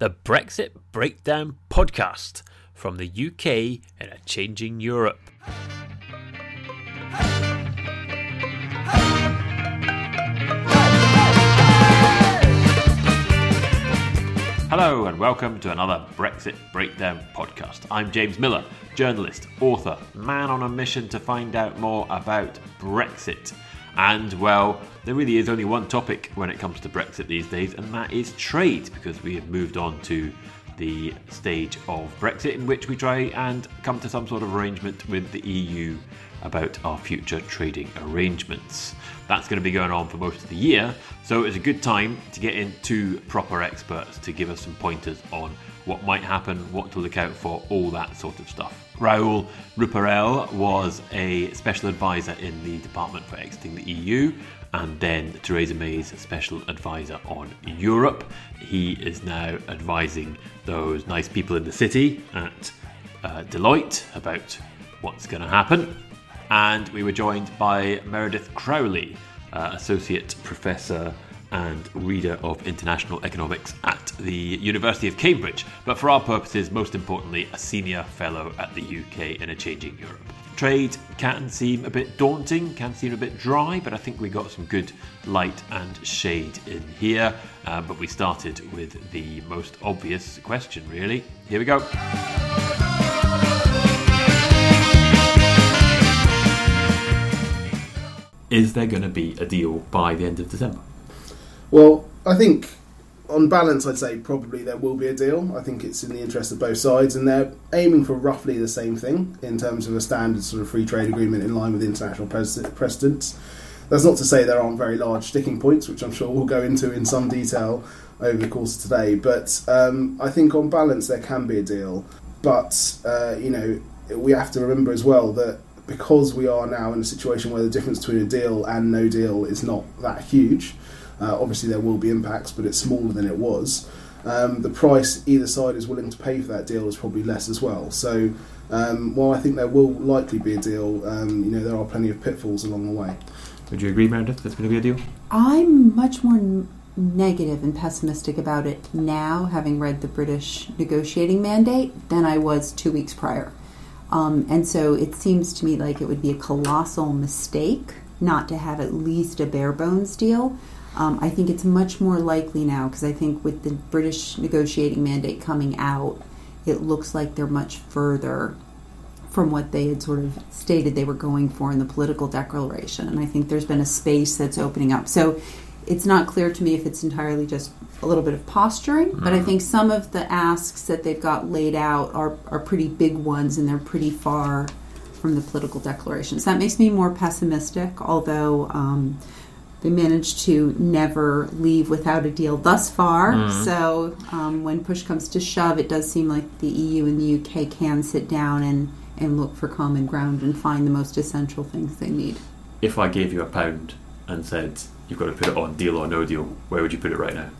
the Brexit Breakdown podcast from the UK in a changing Europe. Hello, and welcome to another Brexit Breakdown podcast. I'm James Miller, journalist, author, man on a mission to find out more about Brexit. And well, there really is only one topic when it comes to Brexit these days, and that is trade, because we have moved on to the stage of Brexit in which we try and come to some sort of arrangement with the EU about our future trading arrangements. That's going to be going on for most of the year, so it's a good time to get in two proper experts to give us some pointers on what might happen, what to look out for, all that sort of stuff. Raoul Ruparel was a special advisor in the Department for Exiting the EU and then Theresa May's special advisor on Europe. He is now advising those nice people in the city at uh, Deloitte about what's going to happen. And we were joined by Meredith Crowley, uh, Associate Professor and reader of international economics at the University of Cambridge, but for our purposes, most importantly, a senior fellow at the UK in a changing Europe. Trade can seem a bit daunting, can seem a bit dry, but I think we got some good light and shade in here. Uh, but we started with the most obvious question, really. Here we go. Is there going to be a deal by the end of December? Well, I think on balance, I'd say probably there will be a deal. I think it's in the interest of both sides, and they're aiming for roughly the same thing in terms of a standard sort of free trade agreement in line with international precedents. That's not to say there aren't very large sticking points, which I'm sure we'll go into in some detail over the course of today. But um, I think on balance, there can be a deal. But, uh, you know, we have to remember as well that because we are now in a situation where the difference between a deal and no deal is not that huge, uh, obviously, there will be impacts, but it's smaller than it was. Um, the price either side is willing to pay for that deal is probably less as well. So, um, while I think there will likely be a deal, um, you know there are plenty of pitfalls along the way. Would you agree, Meredith? There's going to be a deal. I'm much more n- negative and pessimistic about it now, having read the British negotiating mandate, than I was two weeks prior. Um, and so it seems to me like it would be a colossal mistake not to have at least a bare bones deal. Um, I think it's much more likely now because I think with the British negotiating mandate coming out, it looks like they're much further from what they had sort of stated they were going for in the political declaration. And I think there's been a space that's opening up. So it's not clear to me if it's entirely just a little bit of posturing, mm. but I mm-hmm. think some of the asks that they've got laid out are, are pretty big ones and they're pretty far from the political declaration. So that makes me more pessimistic, although. Um, they managed to never leave without a deal thus far. Mm. So um, when push comes to shove, it does seem like the EU and the UK can sit down and, and look for common ground and find the most essential things they need. If I gave you a pound and said you've got to put it on deal or no deal, where would you put it right now?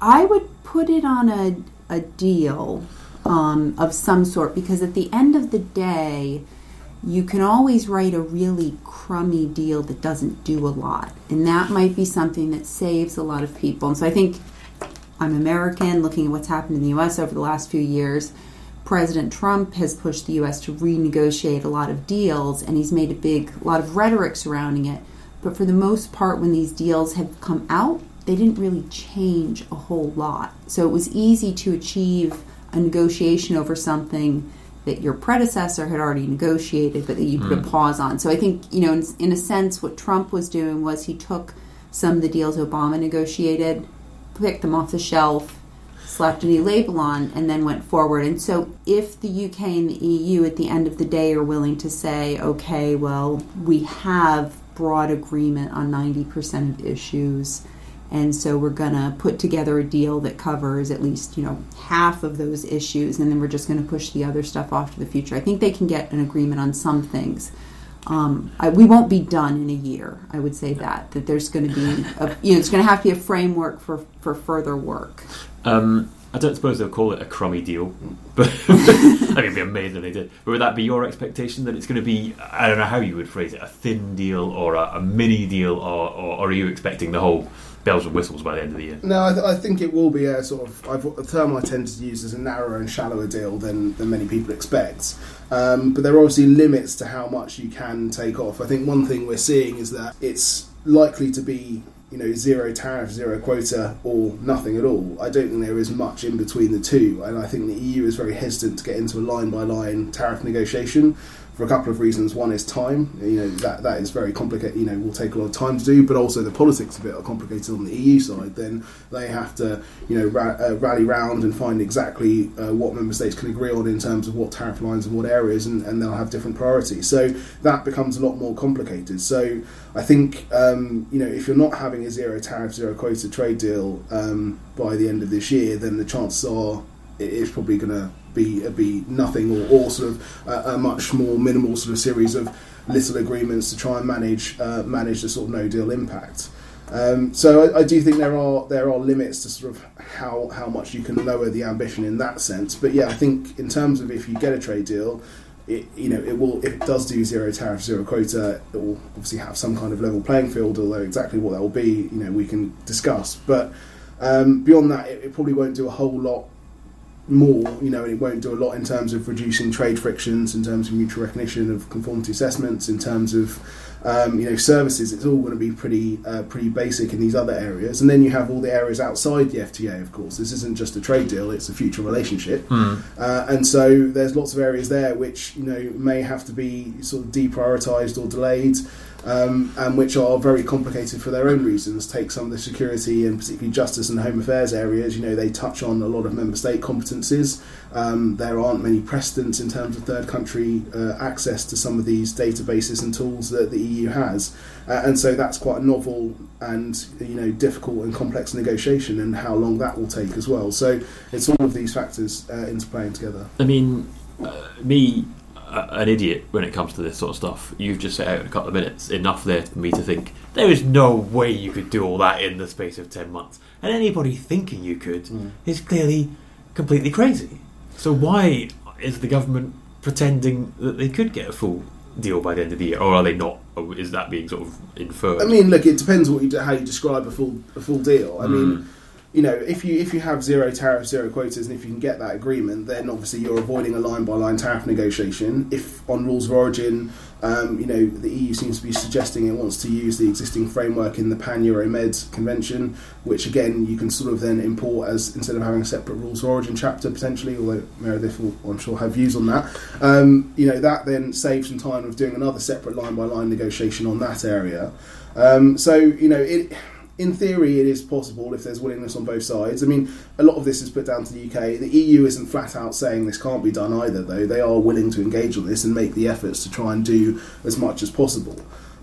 I would put it on a, a deal um, of some sort because at the end of the day, you can always write a really crummy deal that doesn't do a lot. And that might be something that saves a lot of people. And so I think I'm American, looking at what's happened in the US over the last few years. President Trump has pushed the US to renegotiate a lot of deals, and he's made a big lot of rhetoric surrounding it. But for the most part, when these deals have come out, they didn't really change a whole lot. So it was easy to achieve a negotiation over something that your predecessor had already negotiated, but that you put mm. a pause on. So I think, you know, in, in, a sense, what Trump was doing was he took some of the deals Obama negotiated, picked them off the shelf, slapped a new label on, and then went forward. And so if the UK and the EU at the end of the day are willing to say, okay, well, we have broad agreement on 90% of issues and so we're going to put together a deal that covers at least you know half of those issues and then we're just going to push the other stuff off to the future i think they can get an agreement on some things um, I, we won't be done in a year i would say that that there's going to be a, you know it's going to have to be a framework for for further work um, I don't suppose they'll call it a crummy deal, but I mean, it'd be amazing if they did. But would that be your expectation that it's going to be? I don't know how you would phrase it—a thin deal or a, a mini deal, or, or, or, are you expecting the whole bells and whistles by the end of the year. No, I, th- I think it will be a sort of I've, a term I tend to use as a narrower and shallower deal than, than many people expect. Um, but there are obviously limits to how much you can take off. I think one thing we're seeing is that it's likely to be you know zero tariff, zero quota, or nothing at all. I don't think there is much in between the two, and I think the EU is very hesitant to get into a line by line tariff negotiation for a couple of reasons. One is time. You know that that is very complicated. You know, will take a lot of time to do, but also the politics of it are complicated on the EU side. Then they have to you know ra- uh, rally round and find exactly uh, what member states can agree on in terms of what tariff lines and what areas, and, and they'll have different priorities. So that becomes a lot more complicated. So I think um, you know if you're not having a zero tariff, zero quota trade deal um, by the end of this year, then the chances are it is probably going to be be nothing or, or sort of a, a, much more minimal sort of series of little agreements to try and manage uh, manage the sort of no deal impact. Um, so I, I, do think there are there are limits to sort of how how much you can lower the ambition in that sense. But yeah, I think in terms of if you get a trade deal, it, you know, it will if it does do zero tariff, zero quota, it will obviously have some kind of level playing field. Although exactly what that will be, you know, we can discuss. But um, beyond that, it, it, probably won't do a whole lot more, you know, and it won't do a lot in terms of reducing trade frictions, in terms of mutual recognition of conformity assessments, in terms of um, you know services. It's all going to be pretty uh, pretty basic in these other areas, and then you have all the areas outside the FTA. Of course, this isn't just a trade deal; it's a future relationship, mm. uh, and so there's lots of areas there which you know may have to be sort of deprioritised or delayed um, and which are very complicated for their own reasons. Take some of the security and particularly justice and home affairs areas. You know, they touch on a lot of member state competencies. Um, there aren't many precedents in terms of third country uh, access to some of these databases and tools that the EU has, uh, and so that's quite a novel and you know difficult and complex negotiation, and how long that will take as well. So it's all of these factors uh, interplaying together. I mean, uh, me an idiot when it comes to this sort of stuff. You've just set out in a couple of minutes enough there for me to think there is no way you could do all that in the space of ten months, and anybody thinking you could mm. is clearly completely crazy. So why is the government pretending that they could get a full deal by the end of the year, or are they not? Or is that being sort of inferred? I mean, look, it depends what you how you describe a full a full deal. I mm. mean you know, if you if you have zero tariff, zero quotas, and if you can get that agreement, then obviously you're avoiding a line by line tariff negotiation. If on rules of origin, um, you know, the EU seems to be suggesting it wants to use the existing framework in the Pan Euro Euromed Convention, which again you can sort of then import as instead of having a separate rules of origin chapter potentially, although Meredith will, I'm sure, have views on that. Um, you know, that then saves some time of doing another separate line by line negotiation on that area. Um, so you know it in theory, it is possible if there's willingness on both sides. I mean, a lot of this is put down to the UK. The EU isn't flat out saying this can't be done either, though. They are willing to engage on this and make the efforts to try and do as much as possible.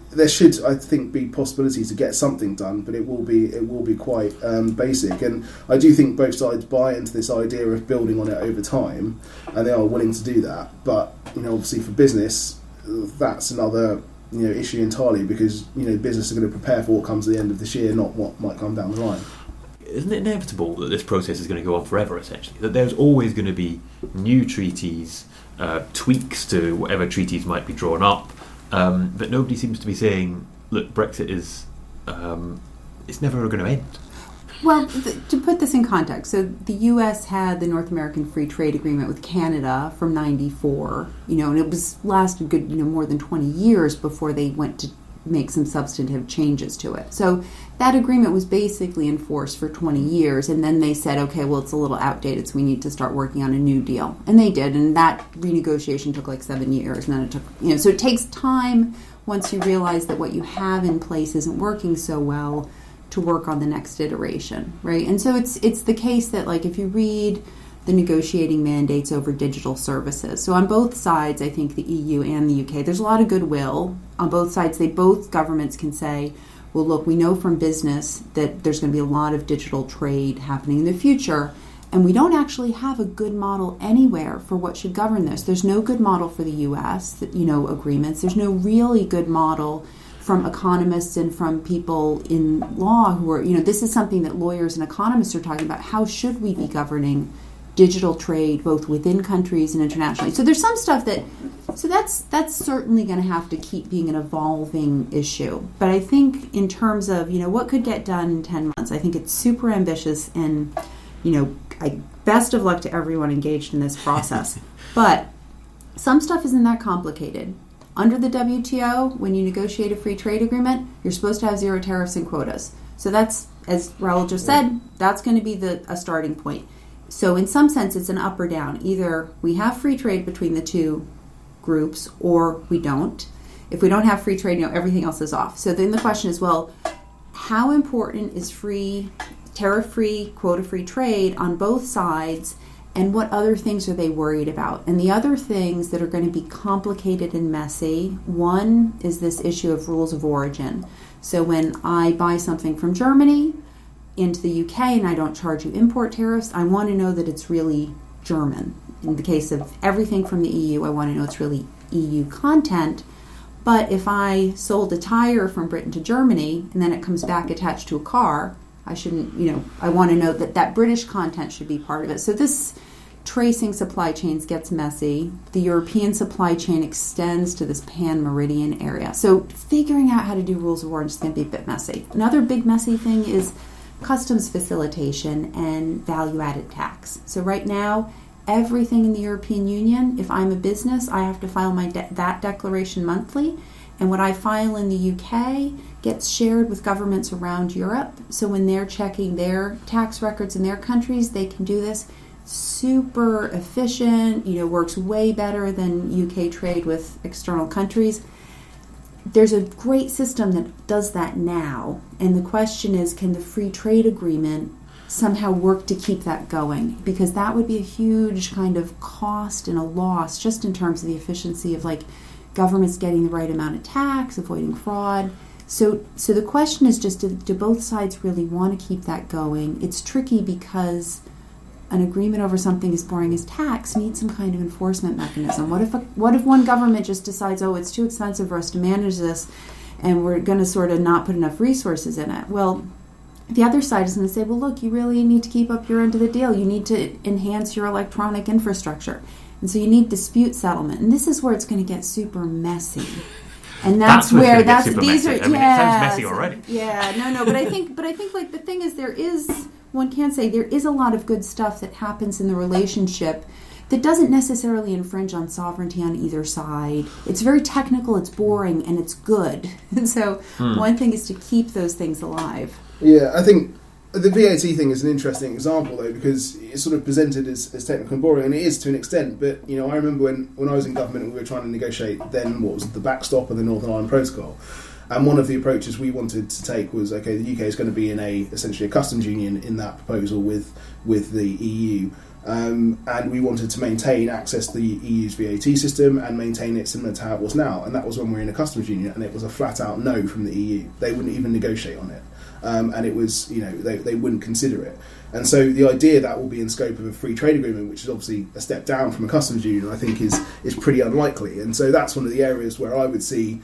There should, I think, be possibility to get something done, but it will be it will be quite um, basic. And I do think both sides buy into this idea of building on it over time, and they are willing to do that. But you know, obviously, for business, that's another you know issue entirely because you know business are going to prepare for what comes at the end of this year, not what might come down the line. Isn't it inevitable that this process is going to go on forever? Essentially, that there's always going to be new treaties, uh, tweaks to whatever treaties might be drawn up, um, but nobody seems to be saying, "Look, Brexit is um, it's never going to end." Well, th- to put this in context, so the U.S. had the North American Free Trade Agreement with Canada from '94, you know, and it was lasted good, you know, more than 20 years before they went to make some substantive changes to it. So that agreement was basically enforced for 20 years, and then they said, okay, well, it's a little outdated, so we need to start working on a new deal, and they did, and that renegotiation took like seven years, and then it took, you know, so it takes time once you realize that what you have in place isn't working so well to work on the next iteration, right? And so it's it's the case that like if you read the negotiating mandates over digital services. So on both sides, I think the EU and the UK, there's a lot of goodwill on both sides. They both governments can say, well, look, we know from business that there's going to be a lot of digital trade happening in the future. And we don't actually have a good model anywhere for what should govern this. There's no good model for the US, you know, agreements. There's no really good model from economists and from people in law who are, you know, this is something that lawyers and economists are talking about. How should we be governing digital trade both within countries and internationally? So there's some stuff that So that's that's certainly going to have to keep being an evolving issue. But I think in terms of you know what could get done in ten months, I think it's super ambitious, and you know, I, best of luck to everyone engaged in this process. but some stuff isn't that complicated. Under the WTO, when you negotiate a free trade agreement, you're supposed to have zero tariffs and quotas. So that's, as Raoul just said, that's going to be the a starting point. So in some sense, it's an up or down. Either we have free trade between the two groups, or we don't. If we don't have free trade, you know everything else is off. So then the question is, well, how important is free, tariff-free, quota-free trade on both sides? And what other things are they worried about? And the other things that are going to be complicated and messy one is this issue of rules of origin. So when I buy something from Germany into the UK and I don't charge you import tariffs, I want to know that it's really German. In the case of everything from the EU, I want to know it's really EU content. But if I sold a tire from Britain to Germany and then it comes back attached to a car, I shouldn't, you know, I want to know that that British content should be part of it. So this tracing supply chains gets messy. The European supply chain extends to this pan meridian area. So figuring out how to do rules of origin is going to be a bit messy. Another big messy thing is customs facilitation and value added tax. So right now, everything in the European Union, if I'm a business, I have to file my de- that declaration monthly. And what I file in the UK gets shared with governments around Europe. So when they're checking their tax records in their countries, they can do this super efficient, you know, works way better than UK trade with external countries. There's a great system that does that now, and the question is can the free trade agreement somehow work to keep that going? Because that would be a huge kind of cost and a loss just in terms of the efficiency of like governments getting the right amount of tax, avoiding fraud. So, so the question is just do, do both sides really want to keep that going? It's tricky because an agreement over something as boring as tax needs some kind of enforcement mechanism. What if a, what if one government just decides, oh, it's too expensive for us to manage this, and we're going to sort of not put enough resources in it? Well, the other side is going to say, well, look, you really need to keep up your end of the deal. You need to enhance your electronic infrastructure, and so you need dispute settlement. And this is where it's going to get super messy. And that's, That's where where it's gonna that's these messy. are I mean, it yeah, sounds messy already. Yeah, no, no, but I think, but I think like the thing is, there is one can say there is a lot of good stuff that happens in the relationship that doesn't necessarily infringe on sovereignty on either side. It's very technical, it's boring, and it's good. And so Hmm. one thing is to keep those things alive. Yeah, I think the VAT thing is an interesting example though because it's sort of presented as, as technical and boring, and it is to an extent. But you know, I remember when, when I was in government and we were trying to negotiate then what was the backstop of the Northern Ireland Protocol. And one of the approaches we wanted to take was okay, the UK is going to be in a essentially a customs union in that proposal with with the EU. Um, and we wanted to maintain access to the EU's VAT system and maintain it similar to how it was now. And that was when we were in a customs union, and it was a flat out no from the EU. They wouldn't even negotiate on it, um, and it was you know they, they wouldn't consider it. And so the idea that will be in scope of a free trade agreement, which is obviously a step down from a customs union, I think is is pretty unlikely. And so that's one of the areas where I would see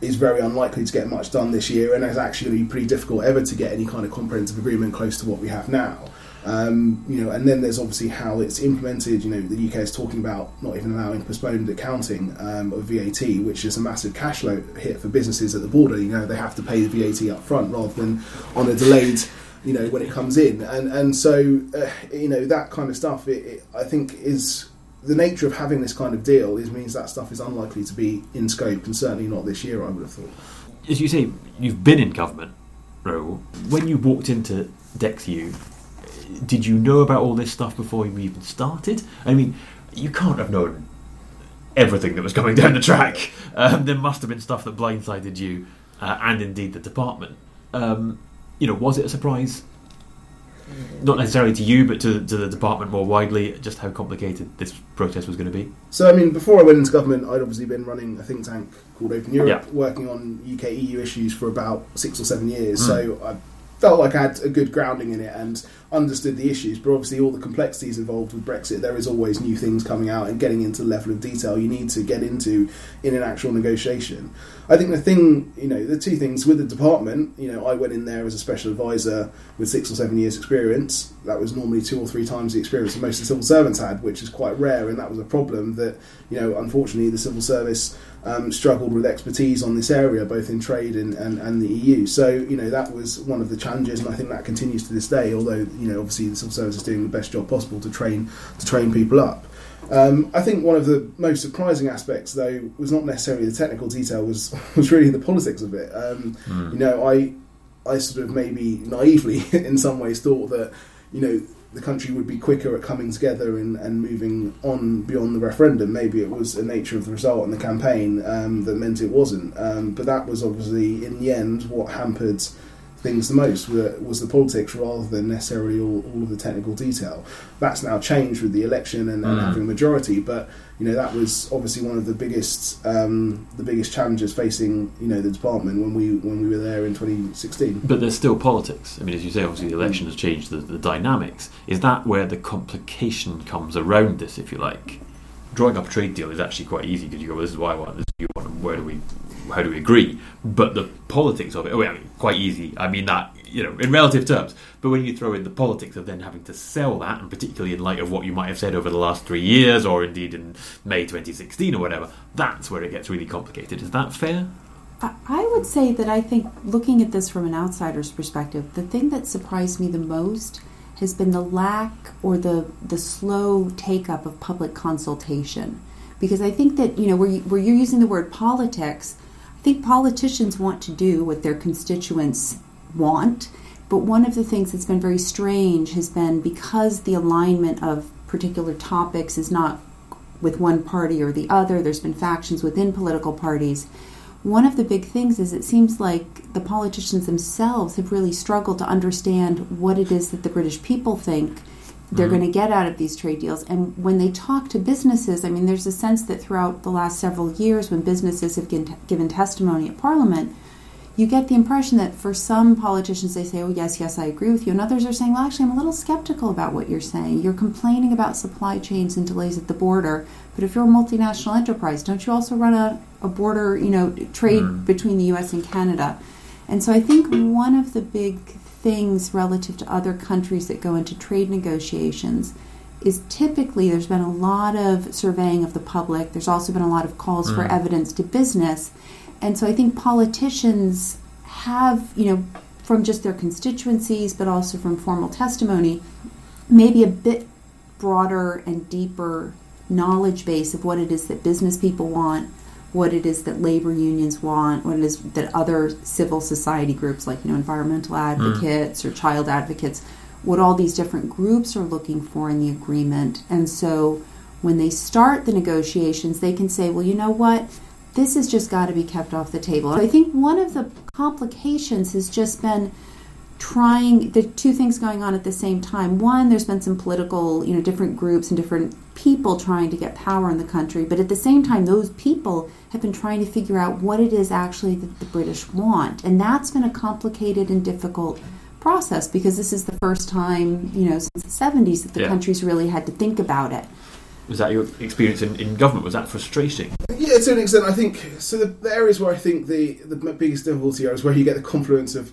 is very unlikely to get much done this year, and it's actually pretty difficult ever to get any kind of comprehensive agreement close to what we have now. Um, you know, and then there's obviously how it's implemented. You know, the UK is talking about not even allowing postponed accounting um, of VAT, which is a massive cash flow hit for businesses at the border. You know, they have to pay the VAT up front rather than on a delayed, you know, when it comes in. And and so uh, you know that kind of stuff. It, it, I think is the nature of having this kind of deal is means that stuff is unlikely to be in scope, and certainly not this year. I would have thought. As you say, you've been in government, Raoul. When you walked into DExEU, did you know about all this stuff before you even started? I mean, you can't have known everything that was coming down the track. Um, there must have been stuff that blindsided you, uh, and indeed the department. Um, you know, was it a surprise? Not necessarily to you, but to, to the department more widely, just how complicated this process was going to be. So, I mean, before I went into government, I'd obviously been running a think tank called Open Europe, Yeah. working on UK EU issues for about six or seven years. Mm. So, I felt like I had a good grounding in it and understood the issues. But obviously, all the complexities involved with Brexit, there is always new things coming out and getting into the level of detail you need to get into in an actual negotiation. I think the thing, you know, the two things with the department, you know, I went in there as a special advisor with six or seven years' experience. That was normally two or three times the experience that most of the civil servants had, which is quite rare, and that was a problem that, you know, unfortunately the civil service um, struggled with expertise on this area, both in trade and, and, and, the EU. So, you know, that was one of the challenges, and I think that continues to this day. Although, you know, obviously the civil service is doing the best job possible to train to train people up. Um, I think one of the most surprising aspects, though, was not necessarily the technical detail, was was really the politics of it. Um, mm. You know, I I sort of maybe naively, in some ways, thought that you know the country would be quicker at coming together and, and moving on beyond the referendum. Maybe it was the nature of the result and the campaign um, that meant it wasn't. Um, but that was obviously, in the end, what hampered things the most was the politics rather than necessarily all, all of the technical detail. That's now changed with the election and, and mm. having a majority, but you know that was obviously one of the biggest um, the biggest challenges facing you know the department when we when we were there in 2016. But there's still politics. I mean, as you say, obviously the election has changed the, the dynamics. Is that where the complication comes around this, if you like? Drawing up a trade deal is actually quite easy because you go, well, "This is why I want. This is what you want. And where do we how do we agree? But the politics of it, oh, I mean, quite easy. I mean that you know in relative terms. But when you throw in the politics of then having to sell that, and particularly in light of what you might have said over the last three years, or indeed in May 2016 or whatever, that's where it gets really complicated. Is that fair? I would say that I think looking at this from an outsider's perspective, the thing that surprised me the most has been the lack or the the slow take up of public consultation because I think that you know where, you, where you're using the word politics, think politicians want to do what their constituents want, but one of the things that's been very strange has been because the alignment of particular topics is not with one party or the other, there's been factions within political parties. One of the big things is it seems like the politicians themselves have really struggled to understand what it is that the British people think they're mm-hmm. going to get out of these trade deals. And when they talk to businesses, I mean, there's a sense that throughout the last several years, when businesses have given testimony at Parliament, you get the impression that for some politicians, they say, Oh, yes, yes, I agree with you. And others are saying, Well, actually, I'm a little skeptical about what you're saying. You're complaining about supply chains and delays at the border. But if you're a multinational enterprise, don't you also run a, a border, you know, trade mm. between the US and Canada? And so I think one of the big things relative to other countries that go into trade negotiations is typically there's been a lot of surveying of the public. There's also been a lot of calls mm. for evidence to business. And so I think politicians have, you know, from just their constituencies, but also from formal testimony, maybe a bit broader and deeper knowledge base of what it is that business people want what it is that labor unions want, what it is that other civil society groups like you know environmental mm. advocates mm. or child advocates, what all these different groups are looking for in the agreement. And so when they start the negotiations, they can say, well, you know what? This has just got to be kept off the table. I think one of the complications has just been trying the two things going on at the same time. One, there's been some political, you know, different groups and different people trying to get power in the country, but at the same time, those people have been trying to figure out what it is actually that the British want, and that's been a complicated and difficult process because this is the first time, you know, since the 70s that the yeah. country's really had to think about it. Was that your experience in, in government? Was that frustrating? Yeah, to an extent, I think. So the, the areas where I think the, the biggest difficulty are is where you get the confluence of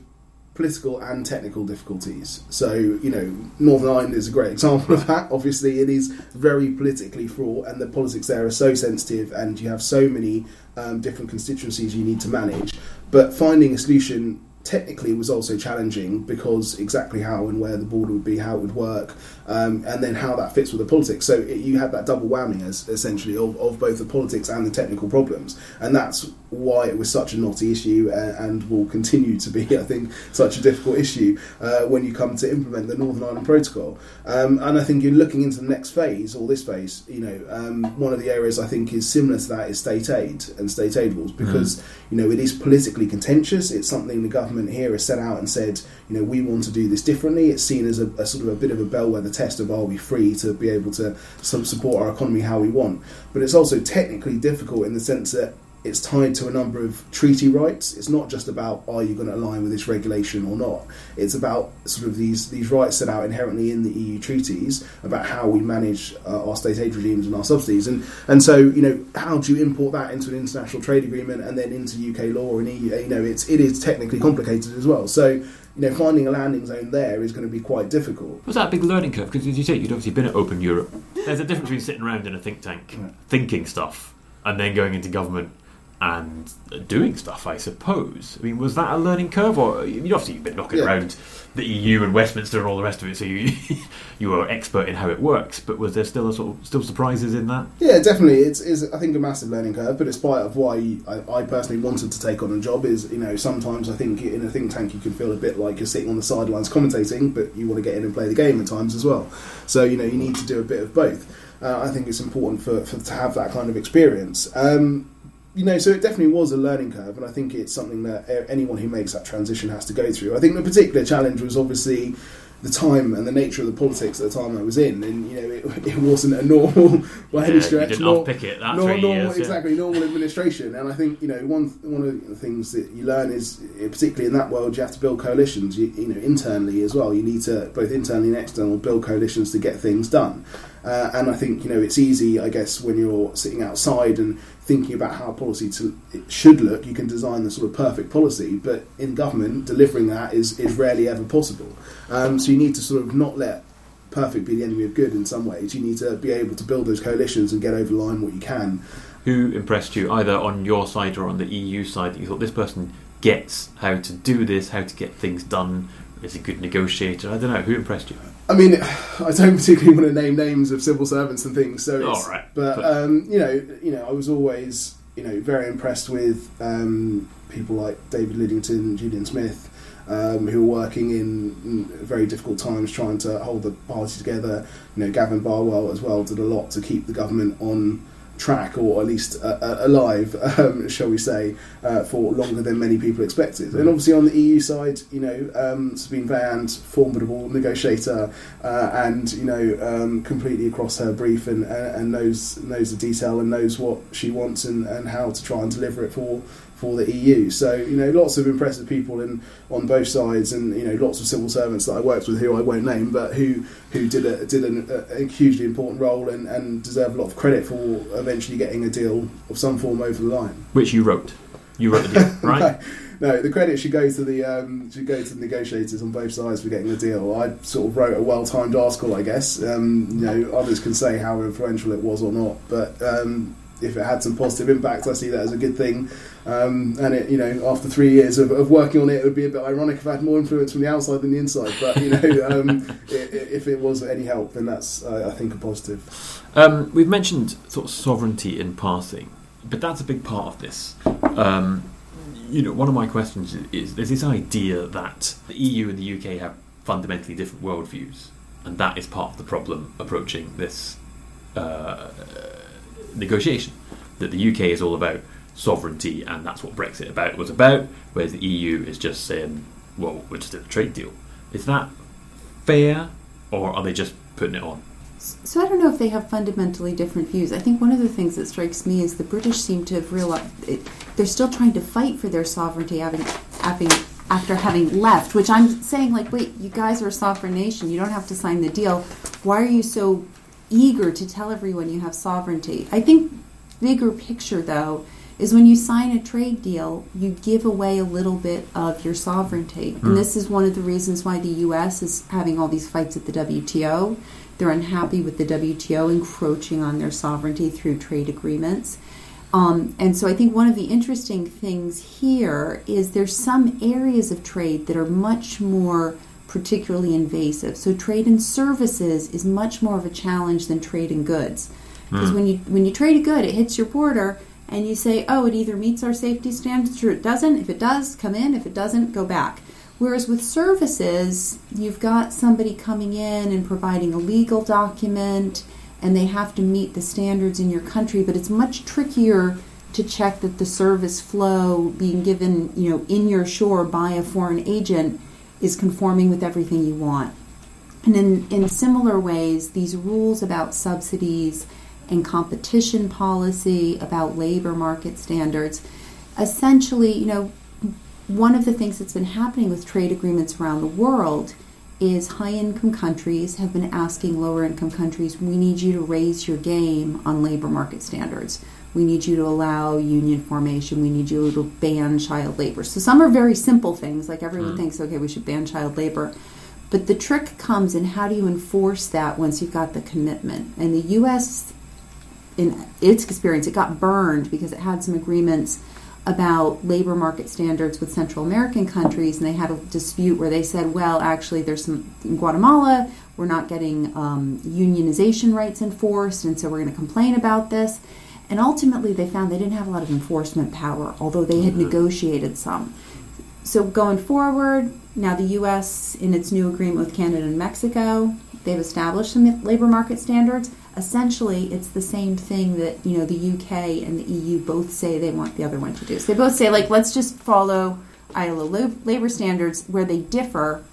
political and technical difficulties. So, you know, Northern Ireland is a great example of that. Obviously, it is very politically fraught, and the politics there are so sensitive, and you have so many um, different constituencies you need to manage. But finding a solution technically it was also challenging because exactly how and where the border would be, how it would work, um, and then how that fits with the politics. So it, you had that double whammy as essentially of, of, both the politics and the technical problems, and that's why it was such a knotty issue and, and will continue to be, I think, such a difficult issue uh, when you come to implement the Northern Ireland Protocol. Um, and I think you're looking into the next phase or this phase. You know, um, one of the areas I think is similar to that is state aid and state aid rules because mm. you know it is politically contentious. It's something the government here has set out and said, you know, we want to do this differently. It's seen as a, a sort of a bit of a bellwether test of are we free to be able to support our economy how we want. But it's also technically difficult in the sense that it's tied to a number of treaty rights. It's not just about are you going to align with this regulation or not. It's about sort of these these rights set out inherently in the EU treaties about how we manage uh, our state aid regimes and our subsidies. And and so you know how do you import that into an international trade agreement and then into UK law and EU? You know it's it is technically complicated as well. So you know, finding a landing zone there is going to be quite difficult. Was that a big learning curve? Because as you say, you'd obviously been at Open Europe. There's a difference between sitting around in a think tank, thinking stuff, and then going into government and doing stuff, I suppose. I mean, was that a learning curve, or you obviously you've been knocking Yeah. around the EU and Westminster and all the rest of it, so you you were expert in how it works. But was there still a sort of still surprises in that? Yeah, definitely. It's, is I think a massive learning curve, but it's part of why I, I personally wanted to take on a job. Is you know sometimes I think in a think tank you can feel a bit like you're sitting on the sidelines commentating, but you want to get in and play the game at times as well. So you know you need to do a bit of both. Uh, I think it's important for, for to have that kind of experience. Um, you know, so it definitely was a learning curve, and I think it's something that anyone who makes that transition has to go through. I think the particular challenge was obviously the time and the nature of the politics at the time I was in, and you know, it, it wasn't a normal by any Yeah, stretch. you didn't nor- unpick it that nor- three normal, years. yeah. exactly normal administration. And I think you know one one of the things that you learn is, particularly in that world, you have to build coalitions. You, you know, internally as well. You need to both internally and external build coalitions to get things done. Uh, and I think you know it's easy, I guess, when you're sitting outside and thinking about how policy to, should look. You can design the sort of perfect policy, but in government, delivering that is is rarely ever possible. Um, so you need to sort of not let perfect be the enemy of good in some ways. You need to be able to build those coalitions and get over the line what you can. Who impressed you, either on your side or on the EU side, that you thought this person gets how to do this, how to get things done, is a good negotiator? I don't know. Who impressed you? I mean, I don't particularly want to name names of civil servants and things. So, it's, All right, but, but- um, you know, you know, I was always, you know, very impressed with um, people like David Lidington, Julian Smith, um, who were working in mm, very difficult times, trying to hold the party together. You know, Gavin Barwell as well did a lot to keep the government on track or at least uh, uh, alive, um, shall we say, uh, for longer than many people expected. And obviously on the EU side, you know, um, Sabine Weyand, formidable negotiator, uh, and you know, um, completely across her brief and, and, and knows knows the detail and knows what she wants and, and how to try and deliver it for for the EU. So you know, lots of impressive people in on both sides, and you know, lots of civil servants that I worked with who I won't name, but who who did a did an, a, hugely important role and, and deserve a lot of credit for eventually getting a deal of some form over the line. Which you wrote. You wrote the deal, right? No, no, the credit should go to the um, should go to the negotiators on both sides for getting the deal. I sort of wrote a well-timed article, I guess. Um, you know, others can say how influential it was or not, but um, if it had some positive impact, I see that as a good thing. Um, and it, you know, after three years of, of working on it, it would be a bit ironic if I had more influence from the outside than the inside. But you know, um, i- i- if it was any help, then that's uh, I think a positive. Um, we've mentioned sort of sovereignty in passing, but that's a big part of this. Um, you know, one of my questions is, is there's this idea that the EU and the UK have fundamentally different worldviews, and that is part of the problem approaching this uh, negotiation. That the UK is all about sovereignty, and that's what Brexit about was about, whereas the EU is just saying, "Well, we're just in a trade deal." Is that fair, or are they just putting it on? So I don't know if they have fundamentally different views. I think one of the things that strikes me is the British seem to have realized it, they're still trying to fight for their sovereignty, having, having after having left. Which I'm saying, like, wait, you guys are a sovereign nation. You don't have to sign the deal. Why are you so eager to tell everyone you have sovereignty? I think bigger picture though is when you sign a trade deal, you give away a little bit of your sovereignty. And this is one of the reasons why the US is having all these fights at the WTO. They're unhappy with the WTO encroaching on their sovereignty through trade agreements. Um, and so I think one of the interesting things here is there's some areas of trade that are much more particularly invasive. So trade in services is much more of a challenge than trade in goods. Because when you when you trade a good, it hits your border and you say, "Oh, it either meets our safety standards or it doesn't. If it does, come in. If it doesn't, go back." Whereas with services, you've got somebody coming in and providing a legal document and they have to meet the standards in your country, but it's much trickier to check that the service flow being given, you know, in your shore by a foreign agent is conforming with everything you want. And in, in similar ways, these rules about subsidies and competition policy, about labor market standards. Essentially, you know, one of the things that's been happening with trade agreements around the world is high income countries have been asking lower income countries, we need you to raise your game on labor market standards. We need you to allow union formation. We need you to ban child labor. So some are very simple things, like everyone mm. thinks, okay, we should ban child labor. But the trick comes in how do you enforce that once you've got the commitment? And the U.S., in its experience, it got burned because it had some agreements about labor market standards with Central American countries, and they had a dispute where they said, well, actually, there's some in Guatemala, we're not getting um, unionization rights enforced, and so we're going to complain about this. And ultimately, they found they didn't have a lot of enforcement power, although they had mm-hmm. negotiated some. So, going forward, now the U.S., in its new agreement with Canada and Mexico, they've established some labor market standards essentially it's the same thing that you know the UK and the EU both say they want the other one to do. So they both say like let's just follow ILO labor standards. Where they differ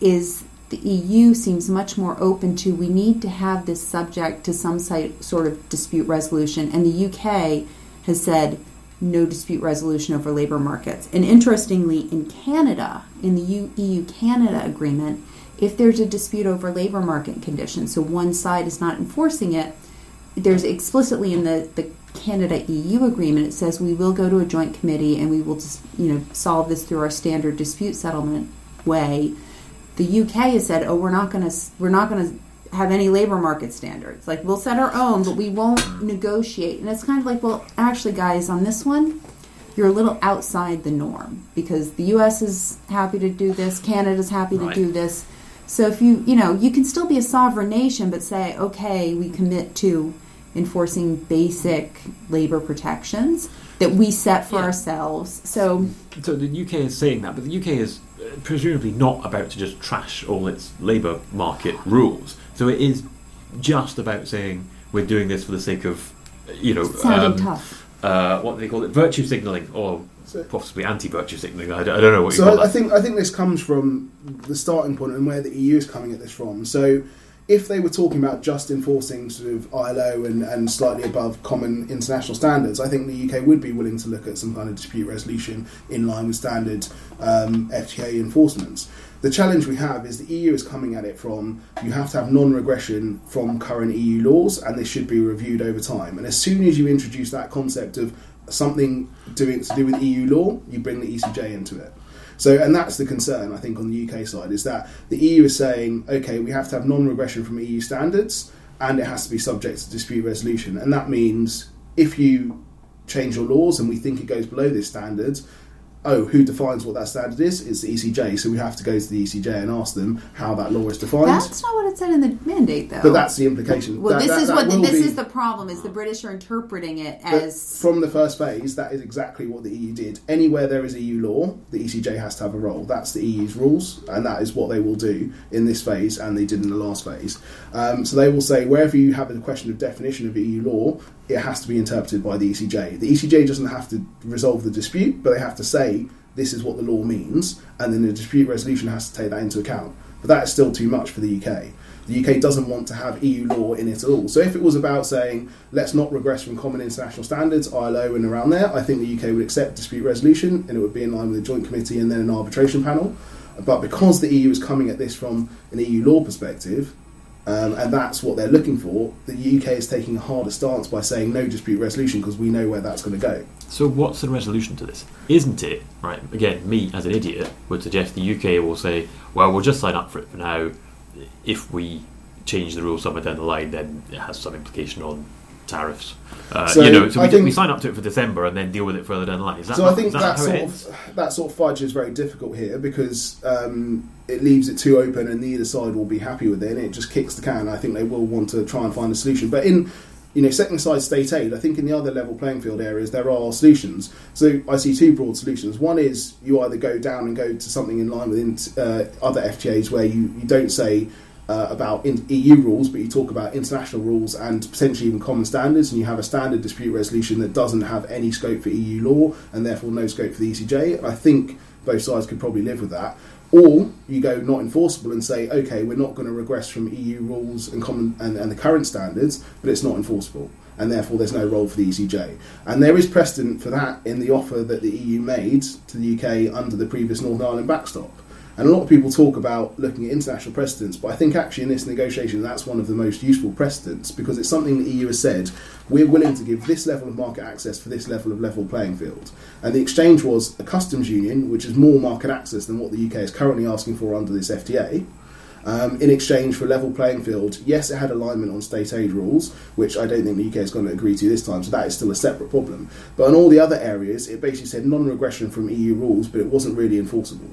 is the EU seems much more open to we need to have this subject to some sort of dispute resolution, and the UK has said no dispute resolution over labor markets. And interestingly, in Canada, in the EU Canada agreement if there's a dispute over labor market conditions, so one side is not enforcing it, there's explicitly in the, the Canada EU agreement, it says we will go to a joint committee and we will just, you know, solve this through our standard dispute settlement way. The UK has said, oh, we're not going to, we're not going to have any labor market standards. Like we'll set our own, but we won't negotiate. And it's kind of like, well, actually, guys, on this one, you're a little outside the norm because the U.S. is happy to do this, Canada's happy right. to do this. So if you, you know, you can still be a sovereign nation, but say, okay, we commit to enforcing basic labor protections that we set for yeah. ourselves. So, so the UK is saying that, but the UK is uh, presumably not about to just trash all its labour market rules. So it is just about saying we're doing this for the sake of, you know, sounding um, tough. Uh, what do they call it? Virtue signalling or so, possibly anti-virtue signaling. I don't, I don't know what. You So I, I think I think this comes from the starting point and where the EU is coming at this from. So if they were talking about just enforcing sort of ILO and, and slightly above common international standards, I think the UK would be willing to look at some kind of dispute resolution in line with standard um, FTA enforcements. The challenge we have is the EU is coming at it from you have to have non regression from current EU laws and this should be reviewed over time. And as soon as you introduce that concept of something doing to do with EU law, you bring the ECJ into it. So, and that's the concern I think on the UK side is that the EU is saying, okay, we have to have non-regression from EU standards, and it has to be subject to dispute resolution, and that means if you change your laws and we think it goes below this standard, oh, who defines what that standard is? It's the ECJ. So we have to go to the ECJ and ask them how that law is defined. That's not what it said in the mandate, though. But that's the implication. Well, that, this that, is that what the, this be, is the problem: is the British are interpreting it as from the first phase. That is exactly what the EU did. Anywhere there is EU law, the ECJ has to have a role. That's the EU's rules, and that is what they will do in this phase, and they did in the last phase. Um, so they will say wherever you have a question of definition of EU law, it has to be interpreted by the ECJ. The ECJ doesn't have to resolve the dispute, but they have to say this is what the law means, and then the dispute resolution has to take that into account. But that is still too much for the UK. The UK doesn't want to have EU law in it at all. So if it was about saying, let's not regress from common international standards, ILO and around there, I think the UK would accept dispute resolution and it would be in line with a joint committee and then an arbitration panel. But because the EU is coming at this from an EU law perspective, um, and that's what they're looking for. The UK is taking a harder stance by saying no dispute resolution because we know where that's going to go. So, what's the resolution to this? Isn't it, right? Again, me as an idiot would suggest the UK will say, well, we'll just sign up for it for now. If we change the rules somewhere down the line, then it has some implication on tariffs. Uh, so you know, so we, we, sign up to it for December and then deal with it further down the line. so not, I think that, that sort of that sort of fudge is very difficult here because um, it leaves it too open, and neither side will be happy with it, and it just kicks the can. I think they will want to try and find a solution, but in you know, setting aside state aid, I think in the other level playing field areas there are solutions. So I see two broad solutions. One is you either go down and go to something in line with uh, other FTAs where you, you don't say uh, about EU rules, but you talk about international rules and potentially even common standards, and you have a standard dispute resolution that doesn't have any scope for EU law and therefore no scope for the ECJ. I think both sides could probably live with that. Or you go not enforceable and say, okay, we're not going to regress from EU rules and, common, and, and the current standards, but it's not enforceable and therefore there's no role for the ECJ. And there is precedent for that in the offer that the EU made to the UK under the previous Northern Ireland backstop. And a lot of people talk about looking at international precedents, but I think actually in this negotiation that's one of the most useful precedents because it's something the EU has said we're willing to give this level of market access for this level of level playing field. And the exchange was a customs union, which is more market access than what the UK is currently asking for under this FTA. Um, in exchange for level playing field, yes, it had alignment on state aid rules, which I don't think the UK is going to agree to this time, so that is still a separate problem. But on all the other areas, it basically said non regression from EU rules, but it wasn't really enforceable.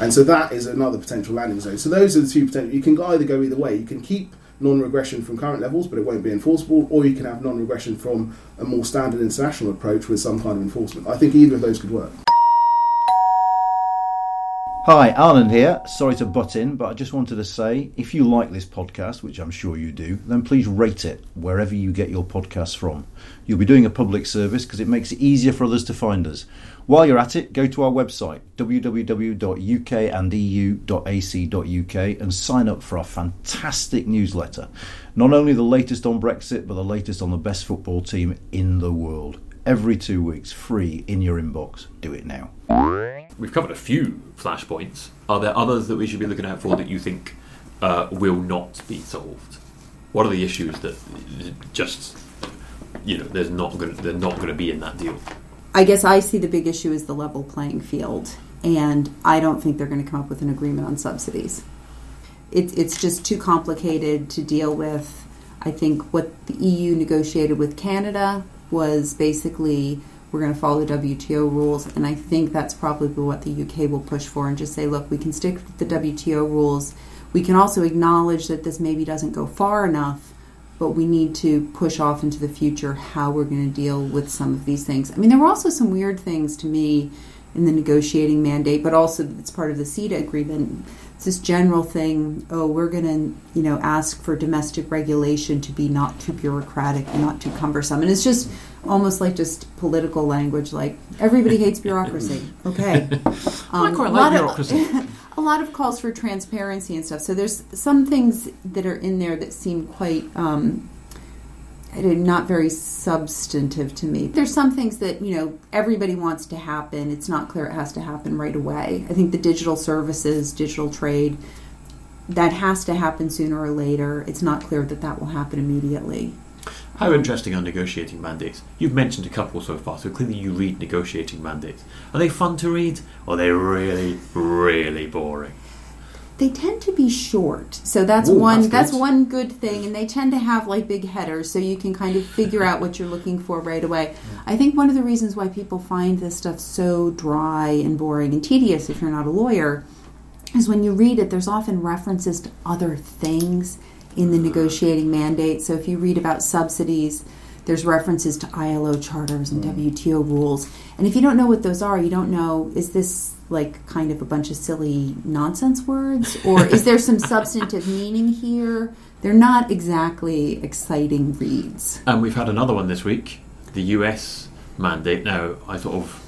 And so that is another potential landing zone. So those are the two potential. You can either go either way. You can keep non-regression from current levels, but it won't be enforceable, or you can have non-regression from a more standard international approach with some kind of enforcement. I think either of those could work. Hi, Alan here. Sorry to butt in, but I just wanted to say if you like this podcast, which I'm sure you do, then please rate it wherever you get your podcasts from. You'll be doing a public service because it makes it easier for others to find us. While you're at it, go to our website www.ukandeu.ac.uk and sign up for our fantastic newsletter. Not only the latest on Brexit, but the latest on the best football team in the world. Every two weeks, free in your inbox. Do it now. We've covered a few flashpoints. Are there others that we should be looking out for that you think uh, will not be solved? What are the issues that just you know there's not going they're not going to be in that deal? I guess I see the big issue is the level playing field, and I don't think they're going to come up with an agreement on subsidies. It, it's just too complicated to deal with. I think what the EU negotiated with Canada was basically we're going to follow the WTO rules, and I think that's probably what the UK will push for and just say, look, we can stick with the WTO rules. We can also acknowledge that this maybe doesn't go far enough, but we need to push off into the future how we're going to deal with some of these things. I mean, there were also some weird things to me in the negotiating mandate, but also it's part of the CETA agreement. It's this general thing. Oh, we're going to, you know, ask for domestic regulation to be not too bureaucratic and not too cumbersome, and it's just almost like just political language. Like everybody hates bureaucracy. Okay, um, I quite like bureaucracy. Of, a lot of calls for transparency and stuff. So there's some things that are in there that seem quite. Um, not very substantive to me. There's some things that, you know, everybody wants to happen. It's not clear it has to happen right away. I think the digital services, digital trade, that has to happen sooner or later. It's not clear that that will happen immediately. How interesting are negotiating mandates? You've mentioned a couple so far, so clearly you read negotiating mandates. Are they fun to read, or are they really, really boring? they tend to be short. So that's Ooh, one that's, that's, one good thing and they tend to have like big headers so you can kind of figure out what you're looking for right away. I think one of the reasons why people find this stuff so dry and boring and tedious if you're not a lawyer is when you read it there's often references to other things in the negotiating mandate. So if you read about subsidies, there's references to ILO charters and mm-hmm. WTO rules. And if you don't know what those are, you don't know is this like kind of a bunch of silly nonsense words? Or is there some substantive meaning here? They're not exactly exciting reads. And we've had another one this week. The us mandate now i sort of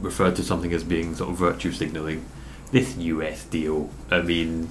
referred to something as being sort of virtue signaling. This us deal i mean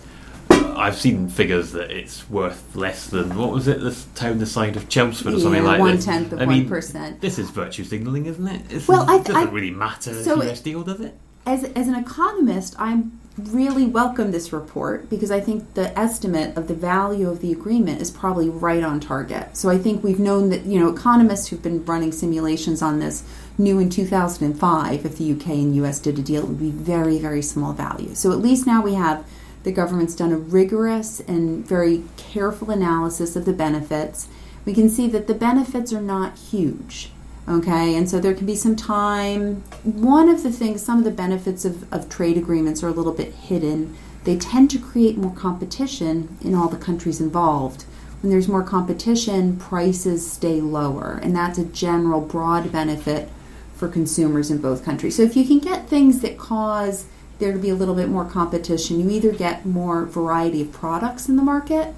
I've seen figures that it's worth less than what was it? The town the side of Chelmsford or yeah, something like one this. One tenth of one percent. This is virtue signalling, isn't it? It's, well, it doesn't I, really matter. So US deal, does it? as, as an economist, I'm really welcome this report because I think the estimate of the value of the agreement is probably right on target. So I think we've known that, you know, economists who've been running simulations on this knew in 2005 if the UK and US did a deal, it would be very, very small value. So at least now we have the government's done a rigorous and very careful analysis of the benefits. We can see that the benefits are not huge. Okay, and so there can be some time. One of the things, some of the benefits of, of trade agreements are a little bit hidden. They tend to create more competition in all the countries involved. When there's more competition, prices stay lower, and that's a general broad benefit for consumers in both countries. So if you can get things that cause there to be a little bit more competition, you either get more variety of products in the market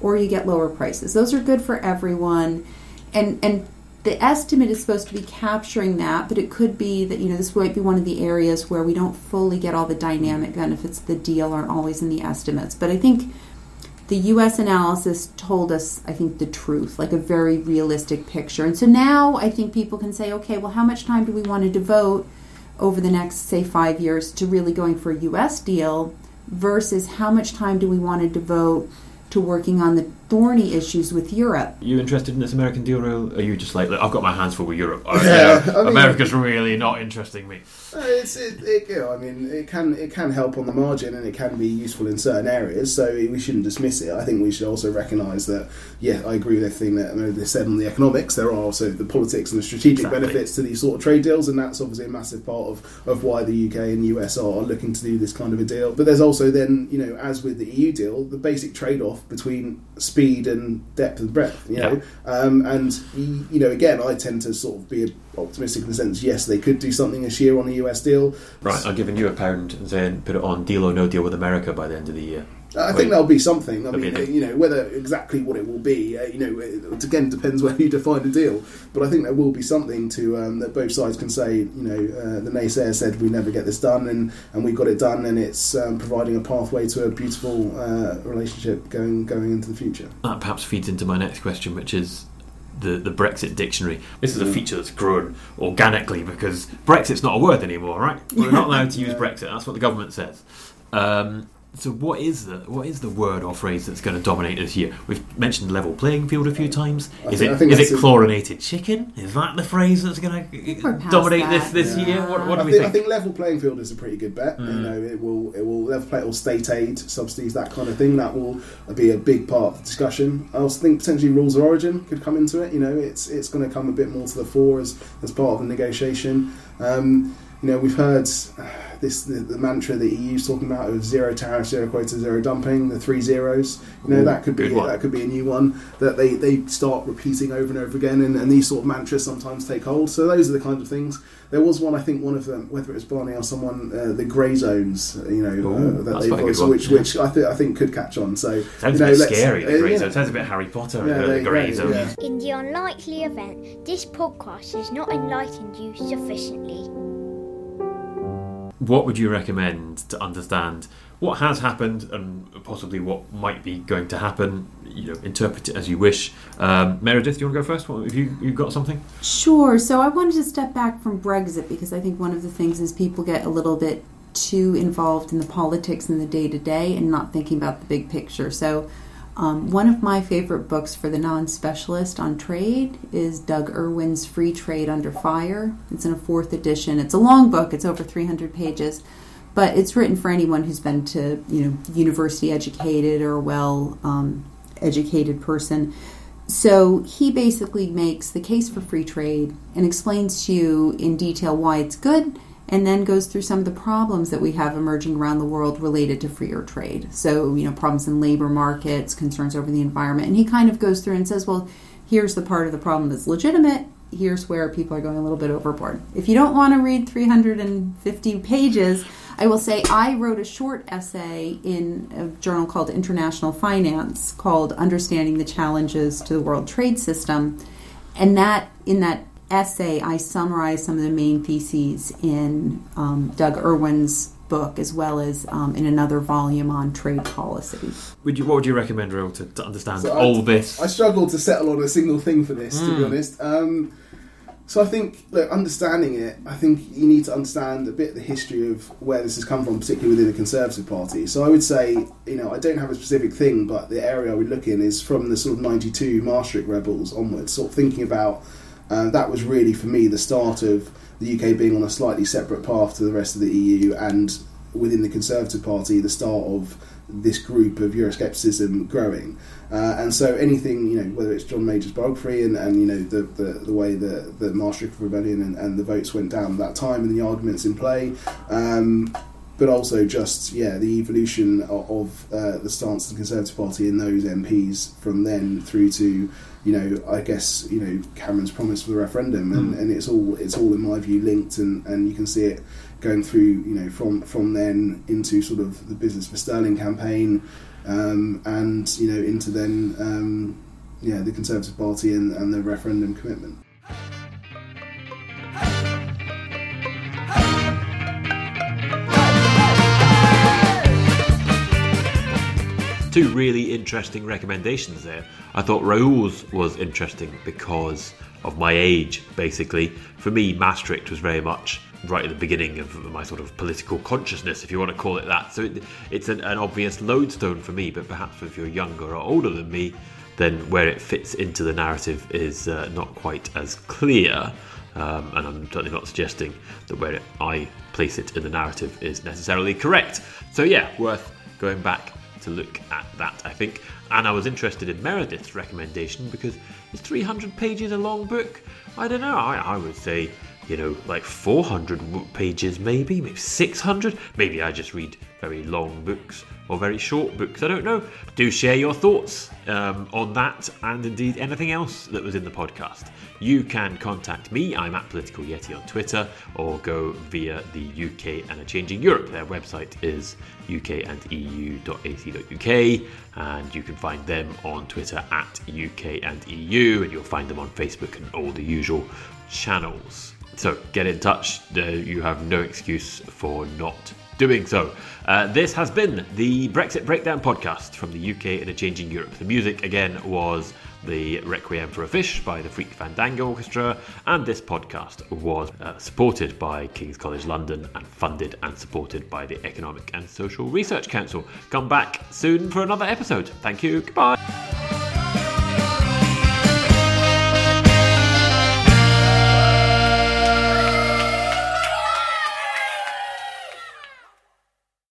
or you get lower prices. Those are good for everyone. And and the estimate is supposed to be capturing that, but it could be that you know this might be one of the areas where we don't fully get all the dynamic benefits of the deal aren't always in the estimates. But I think the U.S. analysis told us, I think, the truth, like a very realistic picture. And so now I think people can say, okay, well, how much time do we want to devote over the next, say, five years to really going for a U.S. deal versus how much time do we want to devote to working on the thorny issues with Europe. Are You interested in this American deal, or are you just like, I've got my hands full with Europe? Yeah, I mean- America's really not interesting me. Uh, It's, it, it, you know, I mean, it can it can help on the margin, and it can be useful in certain areas. So we shouldn't dismiss it. I think we should also recognise that. Yeah, I agree with everything that they said on the economics. There are also the politics and the strategic Exactly. benefits to these sort of trade deals, and that's obviously a massive part of, of why the UK and US are looking to do this kind of a deal. But there's also then, you know, as with the EU deal, the basic trade off between speed and depth and breadth. You know, um, and you know, again, I tend to sort of be optimistic in the sense, yes, they could do something this year on a US deal. Right, I'm giving you a pound and saying put it on deal or no deal with America by the end of the year. I think that'll be something. I mean, you know, whether exactly what it will be, uh, you know, it again depends where you define a deal. But I think there will be something to um, that both sides can say. You know, uh, the naysayer said we never get this done, and, and we got it done, and it's um, providing a pathway to a beautiful uh, relationship going going into the future. That perhaps feeds into my next question, which is the, the Brexit dictionary. This is a feature that's grown organically because Brexit's not a word anymore, right? We're not allowed to use Brexit. That's what the government says. Um, so, what is the what is the word or phrase that's going to dominate this year? We've mentioned level playing field a few times. Is think- I it think is that's it a- chlorinated chicken? Is that the phrase that's going to dominate this that. this Yeah. year? What, what do I we think, I think? think level playing field is a pretty good bet. Mm. You know, it will it will level play or state aid subsidies that kind of thing. That will be a big part of the discussion. I also think potentially rules of origin could come into it. You know, it's it's going to come a bit more to the fore as as part of the negotiation. Um, you know, we've heard uh, this the, the mantra that EU's talking about of zero tariffs, zero quota, zero dumping, the three zeros. You know, Ooh, that could be one. that could be a new one that they, they start repeating over and over again, and, and these sort of mantras sometimes take hold. So those are the kinds of things. There was one, I think, one of them, whether it was Barnier or someone, uh, the grey zones, you know, Ooh, uh, that they quite voiced, which yeah. which I think I think could catch on. So Sounds you know, a bit scary, the uh, grey yeah. zone. Sounds a bit Harry Potter, Yeah, the, the grey zone. yeah. In the unlikely event this podcast has not enlightened you sufficiently, what would you recommend to understand what has happened and possibly what might be going to happen? You know, interpret it as you wish. Um, Meredith, do you want to go first? What, have you you got something? Sure. So I wanted to step back from Brexit because I think one of the things is people get a little bit too involved in the politics and the day to day and not thinking about the big picture. So um, one of my favorite books for the non specialist on trade is Doug Irwin's Free Trade Under Fire. It's in a fourth edition. It's a long book, it's over 300 pages. But it's written for anyone who's been to, you know, university educated or well um, educated person. So he basically makes the case for free trade and explains to you in detail why it's good and then goes through some of the problems that we have emerging around the world related to freer trade. So, you know, problems in labor markets, concerns over the environment. And he kind of goes through and says, well, here's the part of the problem that's legitimate. Here's where people are going a little bit overboard. If you don't want to read 350 pages, I will say I wrote a short essay in a journal called International Finance called Understanding the Challenges to the World Trade System. And that in that essay, I summarized some of the main theses in um, Doug Irwin's book, as well as um, in another volume on trade policy. Would you, what would you recommend, Raoul, to, to understand So I- all this? I struggled to settle on a single thing for this, to be Mm. honest. Um, so I think, look, understanding it, I think you need to understand a bit the history of where this has come from, particularly within the Conservative Party. So I would say, you know, I don't have a specific thing, but the area I would look in is from the sort of 92 Maastricht rebels onwards, sort of thinking about uh, that was really, for me, the start of the UK being on a slightly separate path to the rest of the EU and within the Conservative Party, the start of this group of Euroscepticism growing. Uh, and so anything, you know, whether it's John Major's biography and, and you know, the, the, the way the, the Maastricht Rebellion and, and the votes went down at that time and the arguments in play, um, but also just, yeah, the evolution of, of uh, the stance of the Conservative Party and those MPs from then through to, you know, I guess, you know, Cameron's promise for the referendum. And, Mm. and it's all, it's all in my view linked and, and you can see it going through, you know, from, from then into sort of the Business for Sterling campaign, um, and you know into then um, yeah the Conservative Party and, and the referendum commitment. Two really interesting recommendations there. I thought Raoul's was interesting because of my age, basically. For me, Maastricht was very much right at the beginning of my sort of political consciousness, if you want to call it that. So it, it's an, an obvious lodestone for me, but perhaps if you're younger or older than me, then where it fits into the narrative is uh, not quite as clear. Um, and I'm certainly not suggesting that where I place it in the narrative is necessarily correct. So, yeah, worth going back to look at that, I think. And I was interested in Meredith's recommendation because it's 300 pages a long book. I don't know, I, I would say, you know, like 400 pages maybe, maybe 600. Maybe I just read very long books or very short books. I don't know. Do share your thoughts um, on that and indeed anything else that was in the podcast. You can contact me. I'm at Political Yeti on Twitter or go via the UK in a Changing Europe. Their website is ukandeu.ac.uk and you can find them on Twitter at UK and EU and you'll find them on Facebook and all the usual channels. So get in touch. Uh, you have no excuse for not doing so. Uh, this has been the Brexit Breakdown podcast from the UK in a Changing Europe. The music again was the Requiem for a Fish by the Freak Fandango Orchestra, and this podcast was uh, supported by King's College London and funded and supported by the Economic and Social Research Council. Come back soon for another episode. Thank you. Goodbye.